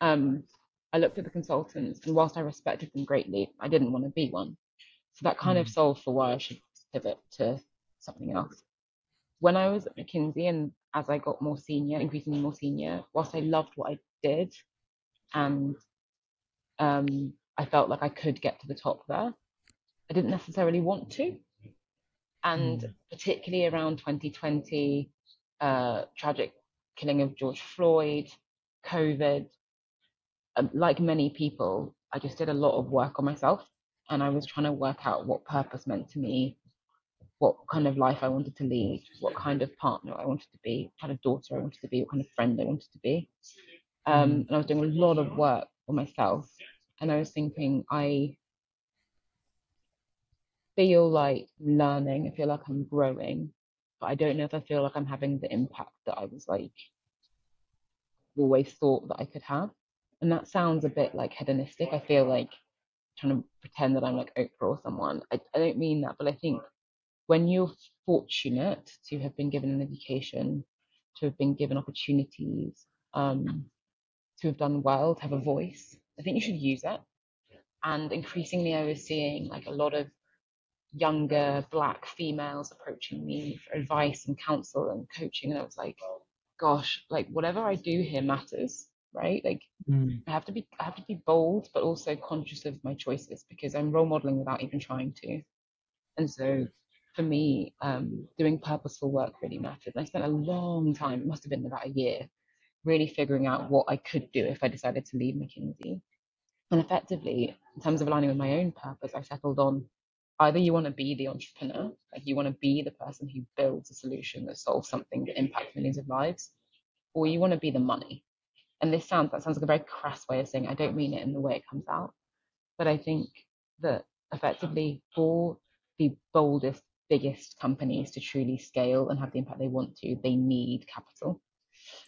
Um, I looked at the consultants, and whilst I respected them greatly, I didn't want to be one. So that kind of Mm. solved for why I should pivot to something else. When I was at McKinsey, and as I got more senior, increasingly more senior, whilst I loved what I did, and um, I felt like I could get to the top there. I didn't necessarily want to. And Mm. particularly around 2020, uh, tragic killing of George Floyd, COVID, um, like many people, I just did a lot of work on myself and I was trying to work out what purpose meant to me, what kind of life I wanted to lead, what kind of partner I wanted to be, what kind of daughter I wanted to be, what kind of friend I wanted to be. Um, and I was doing a lot of work on myself. And I was thinking, I feel like I'm learning, I feel like I'm growing, but I don't know if I feel like I'm having the impact that I was like always thought that I could have. And that sounds a bit like hedonistic. I feel like trying to pretend that I'm like Oprah or someone. I, I don't mean that, but I think when you're fortunate to have been given an education, to have been given opportunities, um, to have done well, to have a voice, I think you should use it. And increasingly, I was seeing like a lot of younger black females approaching me for advice and counsel and coaching. And I was like, gosh, like whatever I do here matters, right? Like Mm. I have to be I have to be bold, but also conscious of my choices because I'm role modeling without even trying to. And so for me, um, doing purposeful work really mattered. And I spent a long time, it must have been about a year, really figuring out what I could do if I decided to leave McKinsey. And effectively, in terms of aligning with my own purpose, I settled on either you want to be the entrepreneur, like you want to be the person who builds a solution that solves something that impacts millions of lives, or you want to be the money. And this sounds that sounds like a very crass way of saying it. I don't mean it in the way it comes out. But I think that effectively for the boldest, biggest companies to truly scale and have the impact they want to, they need capital.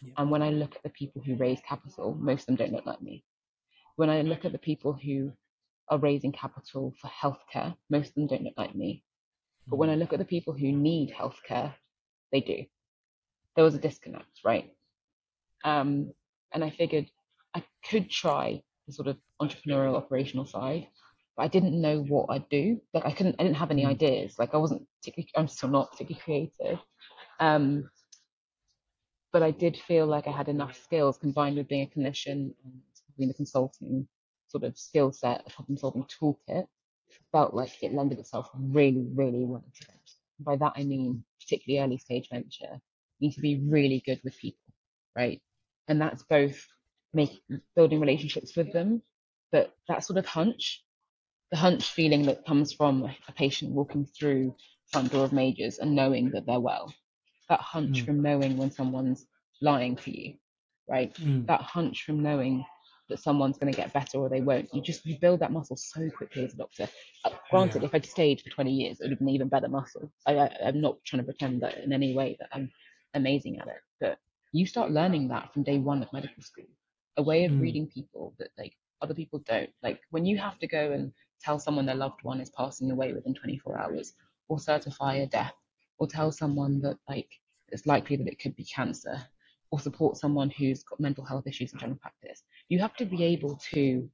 Yeah. And when I look at the people who raise capital, most of them don't look like me. When I look at the people who are raising capital for healthcare, most of them don't look like me. But when I look at the people who need healthcare, they do. There was a disconnect, right? Um, and I figured I could try the sort of entrepreneurial operational side, but I didn't know what I'd do. Like I couldn't, I didn't have any mm. ideas. Like I wasn't particularly, I'm still not particularly creative. Um, but I did feel like I had enough skills combined with being a clinician and being the consulting sort of skill set, a problem solving toolkit, felt like it lended itself really, really well to it. By that I mean particularly early stage venture, you need to be really good with people, right? And that's both making building relationships with them, but that sort of hunch, the hunch feeling that comes from a patient walking through front door of majors and knowing that they're well, that hunch mm. from knowing when someone's lying to you, right? Mm. That hunch from knowing that someone's going to get better or they won't. You just you build that muscle so quickly as a doctor. Uh, granted, yeah. if I'd stayed for 20 years, it would have been even better muscle. I, I, I'm not trying to pretend that in any way that I'm amazing at it, but you start learning that from day one of medical school. A way of mm. reading people that like other people don't. Like when you have to go and tell someone their loved one is passing away within 24 hours, or certify a death, or tell someone that like it's likely that it could be cancer, or support someone who's got mental health issues in general practice. You have to be able to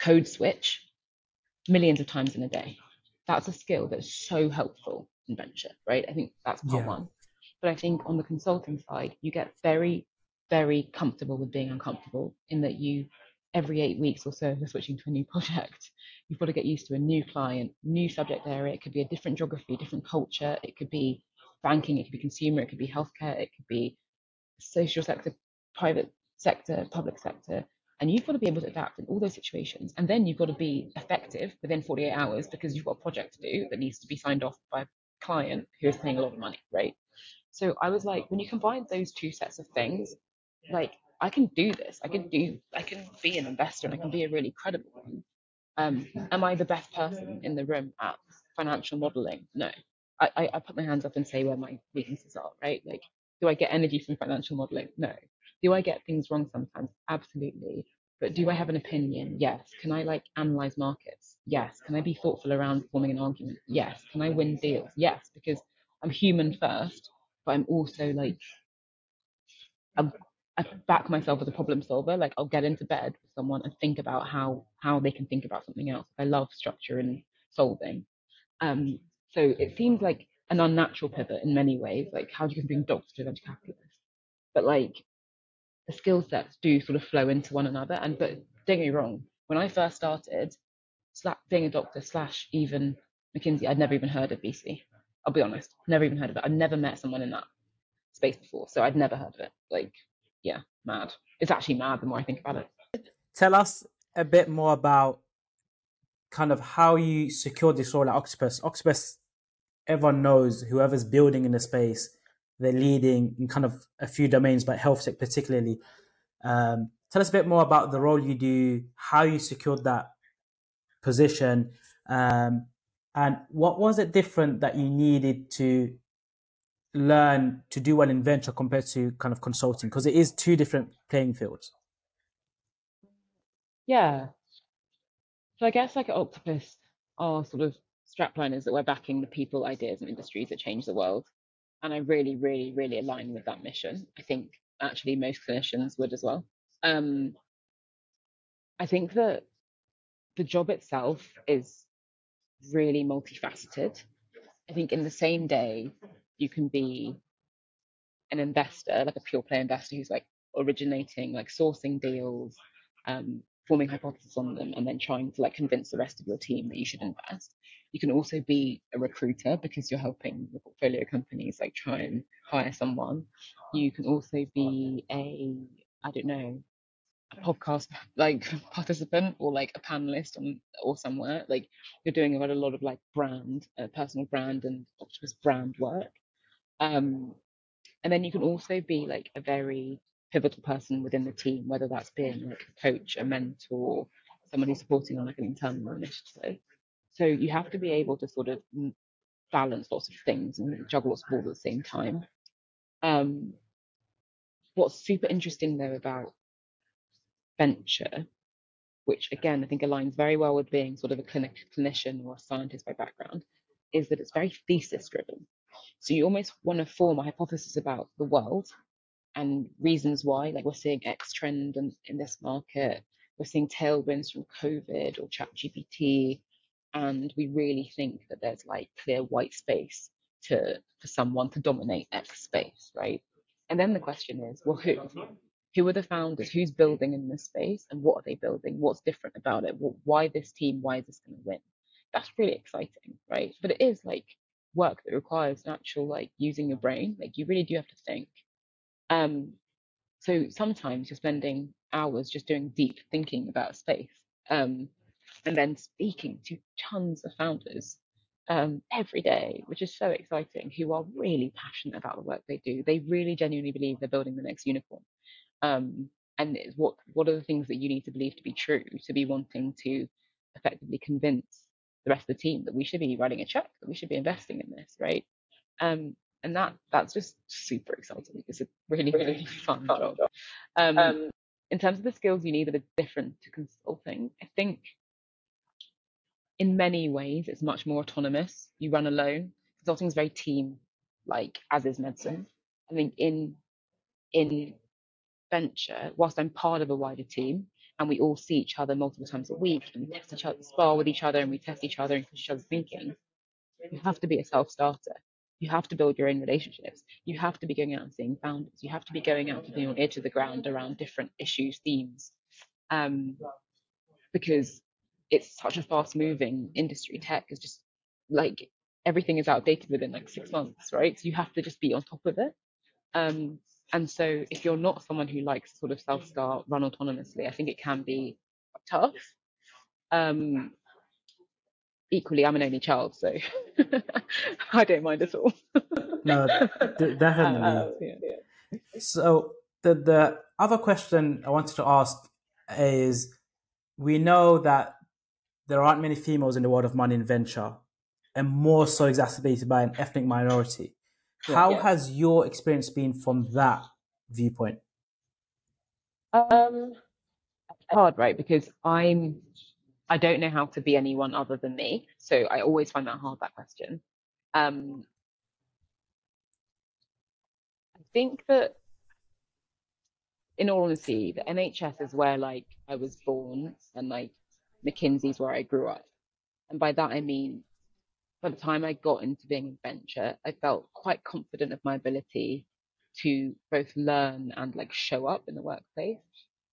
code switch millions of times in a day. That's a skill that's so helpful in venture, right? I think that's part yeah. one. But I think on the consulting side, you get very, very comfortable with being uncomfortable in that you, every eight weeks or so, you're switching to a new project. You've got to get used to a new client, new subject area. It could be a different geography, different culture. It could be banking, it could be consumer, it could be healthcare, it could be social sector, private sector, public sector. And you've got to be able to adapt in all those situations. And then you've got to be effective within 48 hours because you've got a project to do that needs to be signed off by a client who is paying a lot of money, right? So I was like, when you combine those two sets of things, like I can do this. I can do. I can be an investor, and I can be a really credible one. Um, am I the best person in the room at financial modeling? No. I, I, I put my hands up and say where my weaknesses are. Right? Like, do I get energy from financial modeling? No. Do I get things wrong sometimes? Absolutely. But do I have an opinion? Yes. Can I like analyze markets? Yes. Can I be thoughtful around forming an argument? Yes. Can I win deals? Yes. Because I'm human first but I'm also like I'm, I back myself as a problem solver. Like I'll get into bed with someone and think about how how they can think about something else. I love structure and solving. Um, so it seems like an unnatural pivot in many ways. Like how do you bring doctors to venture capitalists? But like the skill sets do sort of flow into one another. And but don't get me wrong, when I first started, being a doctor slash even McKinsey, I'd never even heard of VC. I'll be honest, never even heard of it. I've never met someone in that space before, so I'd never heard of it. Like, yeah, mad. It's actually mad the more I think about it. Tell us a bit more about kind of how you secured this role at Octopus. Octopus, everyone knows whoever's building in the space, they're leading in kind of a few domains, but health tech particularly. Um, tell us a bit more about the role you do, how you secured that position, um, and what was it different that you needed to learn to do well in venture compared to kind of consulting? Because it is two different playing fields. Yeah. So I guess like Octopus, our sort of strapline is that we're backing the people, ideas, and industries that change the world. And I really, really, really align with that mission. I think actually most clinicians would as well. Um, I think that the job itself is really multifaceted. I think in the same day, you can be an investor, like a pure play investor who's like originating, like sourcing deals, um, forming hypotheses on them, and then trying to like convince the rest of your team that you should invest. You can also be a recruiter because you're helping the portfolio companies like try and hire someone. You can also be a, I don't know, a podcast like participant or like a panelist on or somewhere. Like you're doing a lot of like brand, uh, personal brand and Octopus brand work. Um, and then you can also be like a very pivotal person within the team, whether that's being like a coach, a mentor, someone who's supporting on like an internal initiative. So you have to be able to sort of balance lots of things and juggle lots of balls at the same time. Um, what's super interesting though about venture, which again I think aligns very well with being sort of a clinic clinician or a scientist by background, is that it's very thesis driven. So you almost want to form a hypothesis about the world and reasons why, like we're seeing X trend in, in this market, we're seeing tailwinds from COVID or ChatGPT, and we really think that there's like clear white space to for someone to dominate X space, right? And then the question is, well, who? Who are the founders? Who's building in this space, and what are they building? What's different about it? why this team? Why is this going to win? That's really exciting, right? But it is like work that requires an actual like using your brain. Like you really do have to think. Um, so sometimes you're spending hours just doing deep thinking about space, um, and then speaking to tons of founders um, every day, which is so exciting, who are really passionate about the work they do. They really genuinely believe they're building the next unicorn. Um, and what what are the things that you need to believe to be true to be wanting to effectively convince the rest of the team that we should be writing a check, that we should be investing in this, right? Um, and that that's just super exciting. Because it's a really really fun job. Um, um, in terms of the skills you need that are different to consulting, I think in many ways it's much more autonomous. You run alone. Consulting is very team like, as is medicine. I think in in venture, whilst I'm part of a wider team and we all see each other multiple times a week and we test each other, spar with each other and we test each other and each other's thinking, you have to be a self-starter. You have to build your own relationships. You have to be going out and seeing founders. You have to be going out and being on ear to the ground around different issues, themes. Um, because it's such a fast moving industry. Tech is just like everything is outdated within like six months, right? So you have to just be on top of it. Um, and so if you're not someone who likes sort of self-start, run autonomously, I think it can be tough. Um, equally, I'm an only child, so I don't mind at all. no, definitely. Uh, yeah, yeah. So the the other question I wanted to ask is, we know that there aren't many females in the world of money and venture, and more so exacerbated by an ethnic minority. How yeah. has your experience been from that viewpoint? Um, hard, right? Because I'm, I don't know how to be anyone other than me, so I always find that hard. That question. Um, I think that, in all honesty, the NHS is where like I was born, and like McKinsey's where I grew up, and by that I mean by the time I got into being in venture, I felt quite confident of my ability to both learn and like show up in the workplace,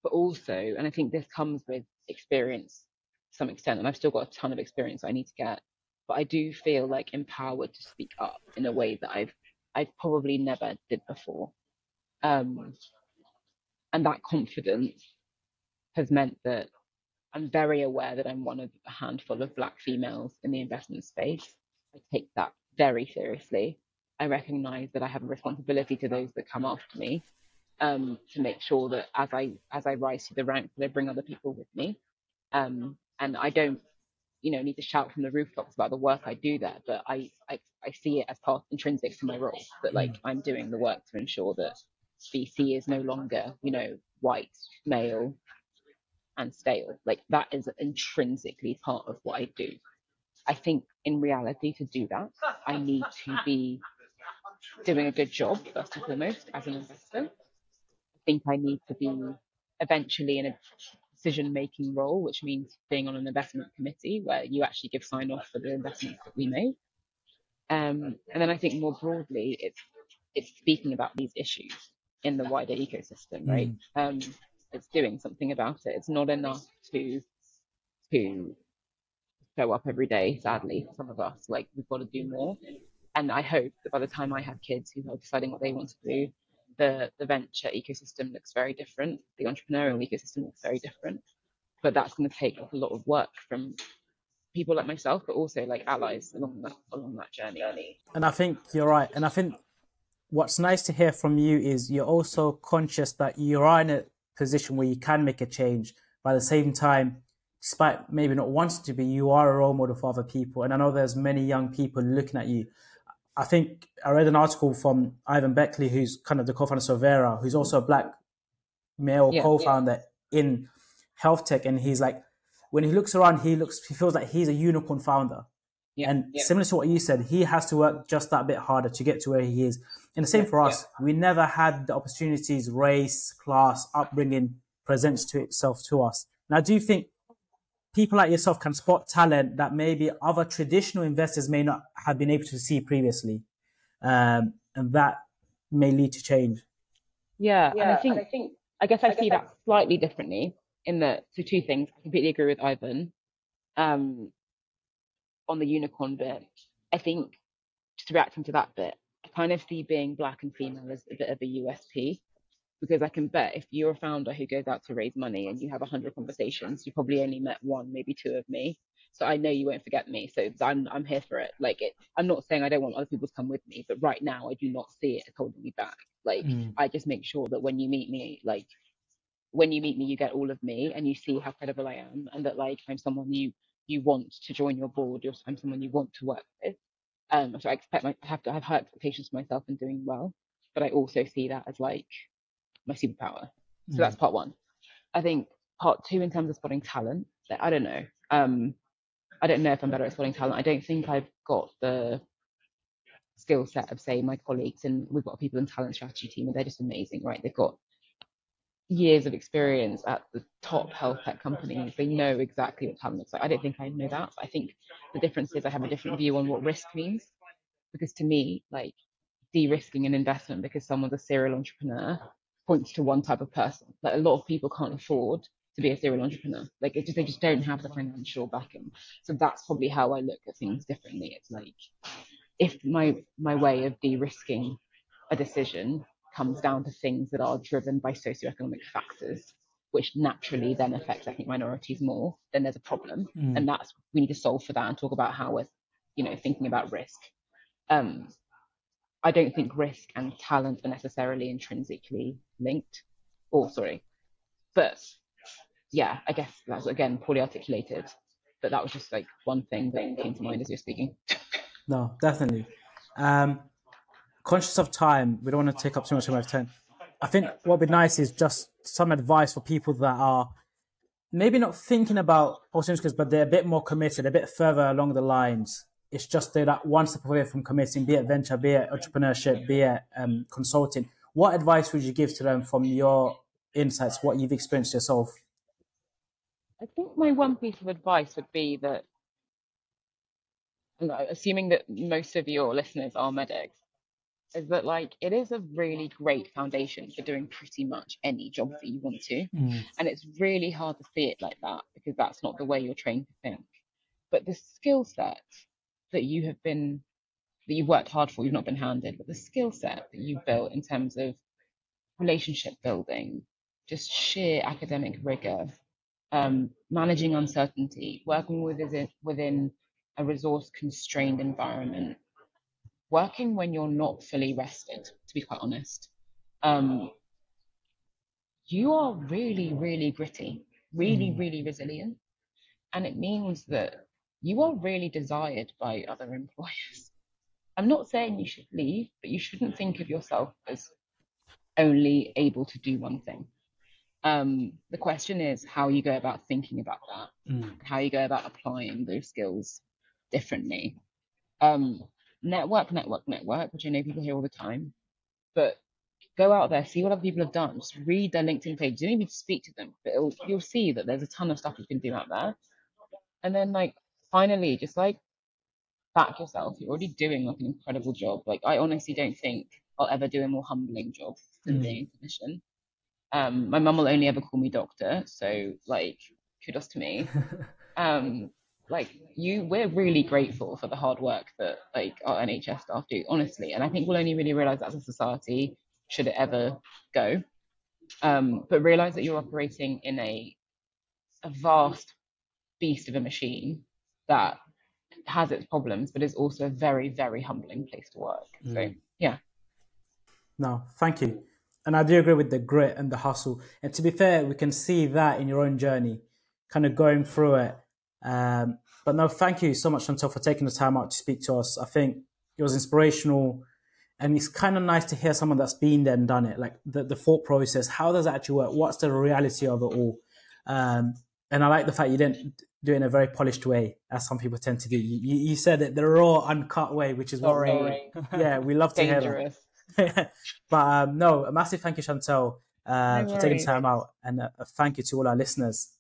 but also, and I think this comes with experience to some extent, and I've still got a ton of experience I need to get, but I do feel like empowered to speak up in a way that I've I've probably never did before. Um, and that confidence has meant that I'm very aware that I'm one of a handful of black females in the investment space. I take that very seriously. I recognize that I have a responsibility to those that come after me um, to make sure that as I as I rise through the ranks, that I bring other people with me. Um, and I don't, you know, need to shout from the rooftops about the work I do there, but I I, I see it as part intrinsic to my role that like I'm doing the work to ensure that VC is no longer, you know, white, male, and stale. Like that is intrinsically part of what I do. I think in reality, to do that, I need to be doing a good job first and foremost as an investor. I think I need to be eventually in a decision making role, which means being on an investment committee where you actually give sign off for the investments that we make. Um, and then I think more broadly, it's it's speaking about these issues in the wider ecosystem, right? Mm. Um, it's doing something about it. It's not enough to to show up every day, sadly, for some of us. Like, we've got to do more. And I hope that by the time I have kids who are deciding what they want to do, the, the venture ecosystem looks very different. The entrepreneurial ecosystem looks very different. But that's to take a lot of work from people like myself, but also like allies along that along that journey. And I think you're right. And I think what's nice to hear from you is you're also conscious that you are in a position where you can make a change. By the same time, despite maybe not wanting to be, you are a role model for other people. And I know there's many young people looking at you. I think I read an article from Ivan Beckley, who's kind of the co-founder of Solvera, who's also a black male yeah, co-founder yeah. in health tech, and he's like, when he looks around, he looks, he feels like he's a unicorn founder. Yeah, and yeah. similar to what you said, he has to work just that bit harder to get to where he is. And the same yeah, for us. We never had the opportunities race, class, upbringing presents to itself to us. Now, do you think people like yourself can spot talent that maybe other traditional investors may not have been able to see previously? Um, and that may lead to change. Yeah, and I think, and I think, I guess I, I see guess that I... slightly differently in that, so two things. I completely agree with Ivan. Um, on the unicorn bit, I think just reacting to that bit, I kind of see being black and female as a bit of a USP because I can bet if you're a founder who goes out to raise money and you have 100 conversations, you probably only met one, maybe two of me. So I know you won't forget me. So I'm I'm here for it. Like it, I'm not saying I don't want other people to come with me, but right now I do not see it as holding me back. Like mm. I just make sure that when you meet me, like when you meet me, you get all of me and you see how credible I am and that like I'm someone you you want to join your board, you're, I'm someone you want to work with. Um, so I expect my, I have to have high expectations for myself and doing well, but I also see that as like my superpower. So mm. that's part one. I think part two in terms of spotting talent, I don't know. Um, I don't know if I'm better at spotting talent. I don't think I've got the skill set of say my colleagues and we've got people in talent strategy team and they're just amazing, right? They've got years of experience at the top health tech companies. They know exactly what talent looks like. I don't think I know that. I think the difference is I have a different view on what risk means. Because to me, like de-risking an investment because someone's a serial entrepreneur points to one type of person. Like a lot of people can't afford to be a serial entrepreneur. Like just they just don't have the financial backing. So that's probably how I look at things differently. It's like if my my way of de-risking a decision comes down to things that are driven by socioeconomic factors, which naturally then affects ethnic minorities more, then there's a problem. Mm. And that's we need to solve for that and talk about how we're, you know, thinking about risk. Um, I don't think risk and talent are necessarily intrinsically linked. Or sorry. But yeah, I guess that's again poorly articulated. But that was just like one thing that came to mind as you're speaking. No, definitely. Um, conscious of time, we don't want to take up too much of my time. I think what would be nice is just some advice for people that are maybe not thinking about alternatives, but they're a bit more committed, a bit further along the lines. It's just they're that one step away from committing, be it venture, be it entrepreneurship, be it um, consulting. What advice would you give to them from your insights, what you've experienced yourself? I think my one piece of advice would be that, assuming that most of your listeners are medics, is that like it is a really great foundation for doing pretty much any job that you want to. Mm. And it's really hard to see it like that because that's not the way you're trained to think. But the skill set that you have been that you've worked hard for, you've not been handed, but the skill set that you've built in terms of relationship building, just sheer academic rigor, um, managing uncertainty, working within within a resource constrained environment, working when you're not fully rested, to be quite honest, um, you are really, really gritty, really, mm. really resilient. And it means that you are really desired by other employers. I'm not saying you should leave, but you shouldn't think of yourself as only able to do one thing. Um, the question is how you go about thinking about that, mm. how you go about applying those skills differently. Um, network, network, network, which I know people hear all the time, but go out there, see what other people have done. Just read their LinkedIn page. You don't even speak to them, but you'll see that there's a ton of stuff you can do out there. And then, like, finally, just like back yourself. You're already doing like an incredible job. Like, I honestly don't think I'll ever do a more humbling job than mm. being a clinician. Um, my mum will only ever call me doctor, so like, kudos to me. um, like you we're really grateful for the hard work that like our NHS staff do, honestly. And I think we'll only really realise that as a society, should it ever go. Um, but realise that you're operating in a a vast beast of a machine that has its problems, but is also a very, very humbling place to work. Mm. So yeah. No, thank you. And I do agree with the grit and the hustle. And to be fair, we can see that in your own journey, kind of going through it. Um, but no, thank you so much, Chantal, for taking the time out to speak to us. I think it was inspirational. And it's kind of nice to hear someone that's been there and done it, like the, the thought process. How does that actually work? What's the reality of it all? Um, and I like the fact you didn't do it in a very polished way, as some people tend to do. You, you said it the raw, uncut way, which is what we, yeah, we love to hear. that. but um, no, a massive thank you, Chantal, uh, no for taking the time out, and a, a thank you to all our listeners.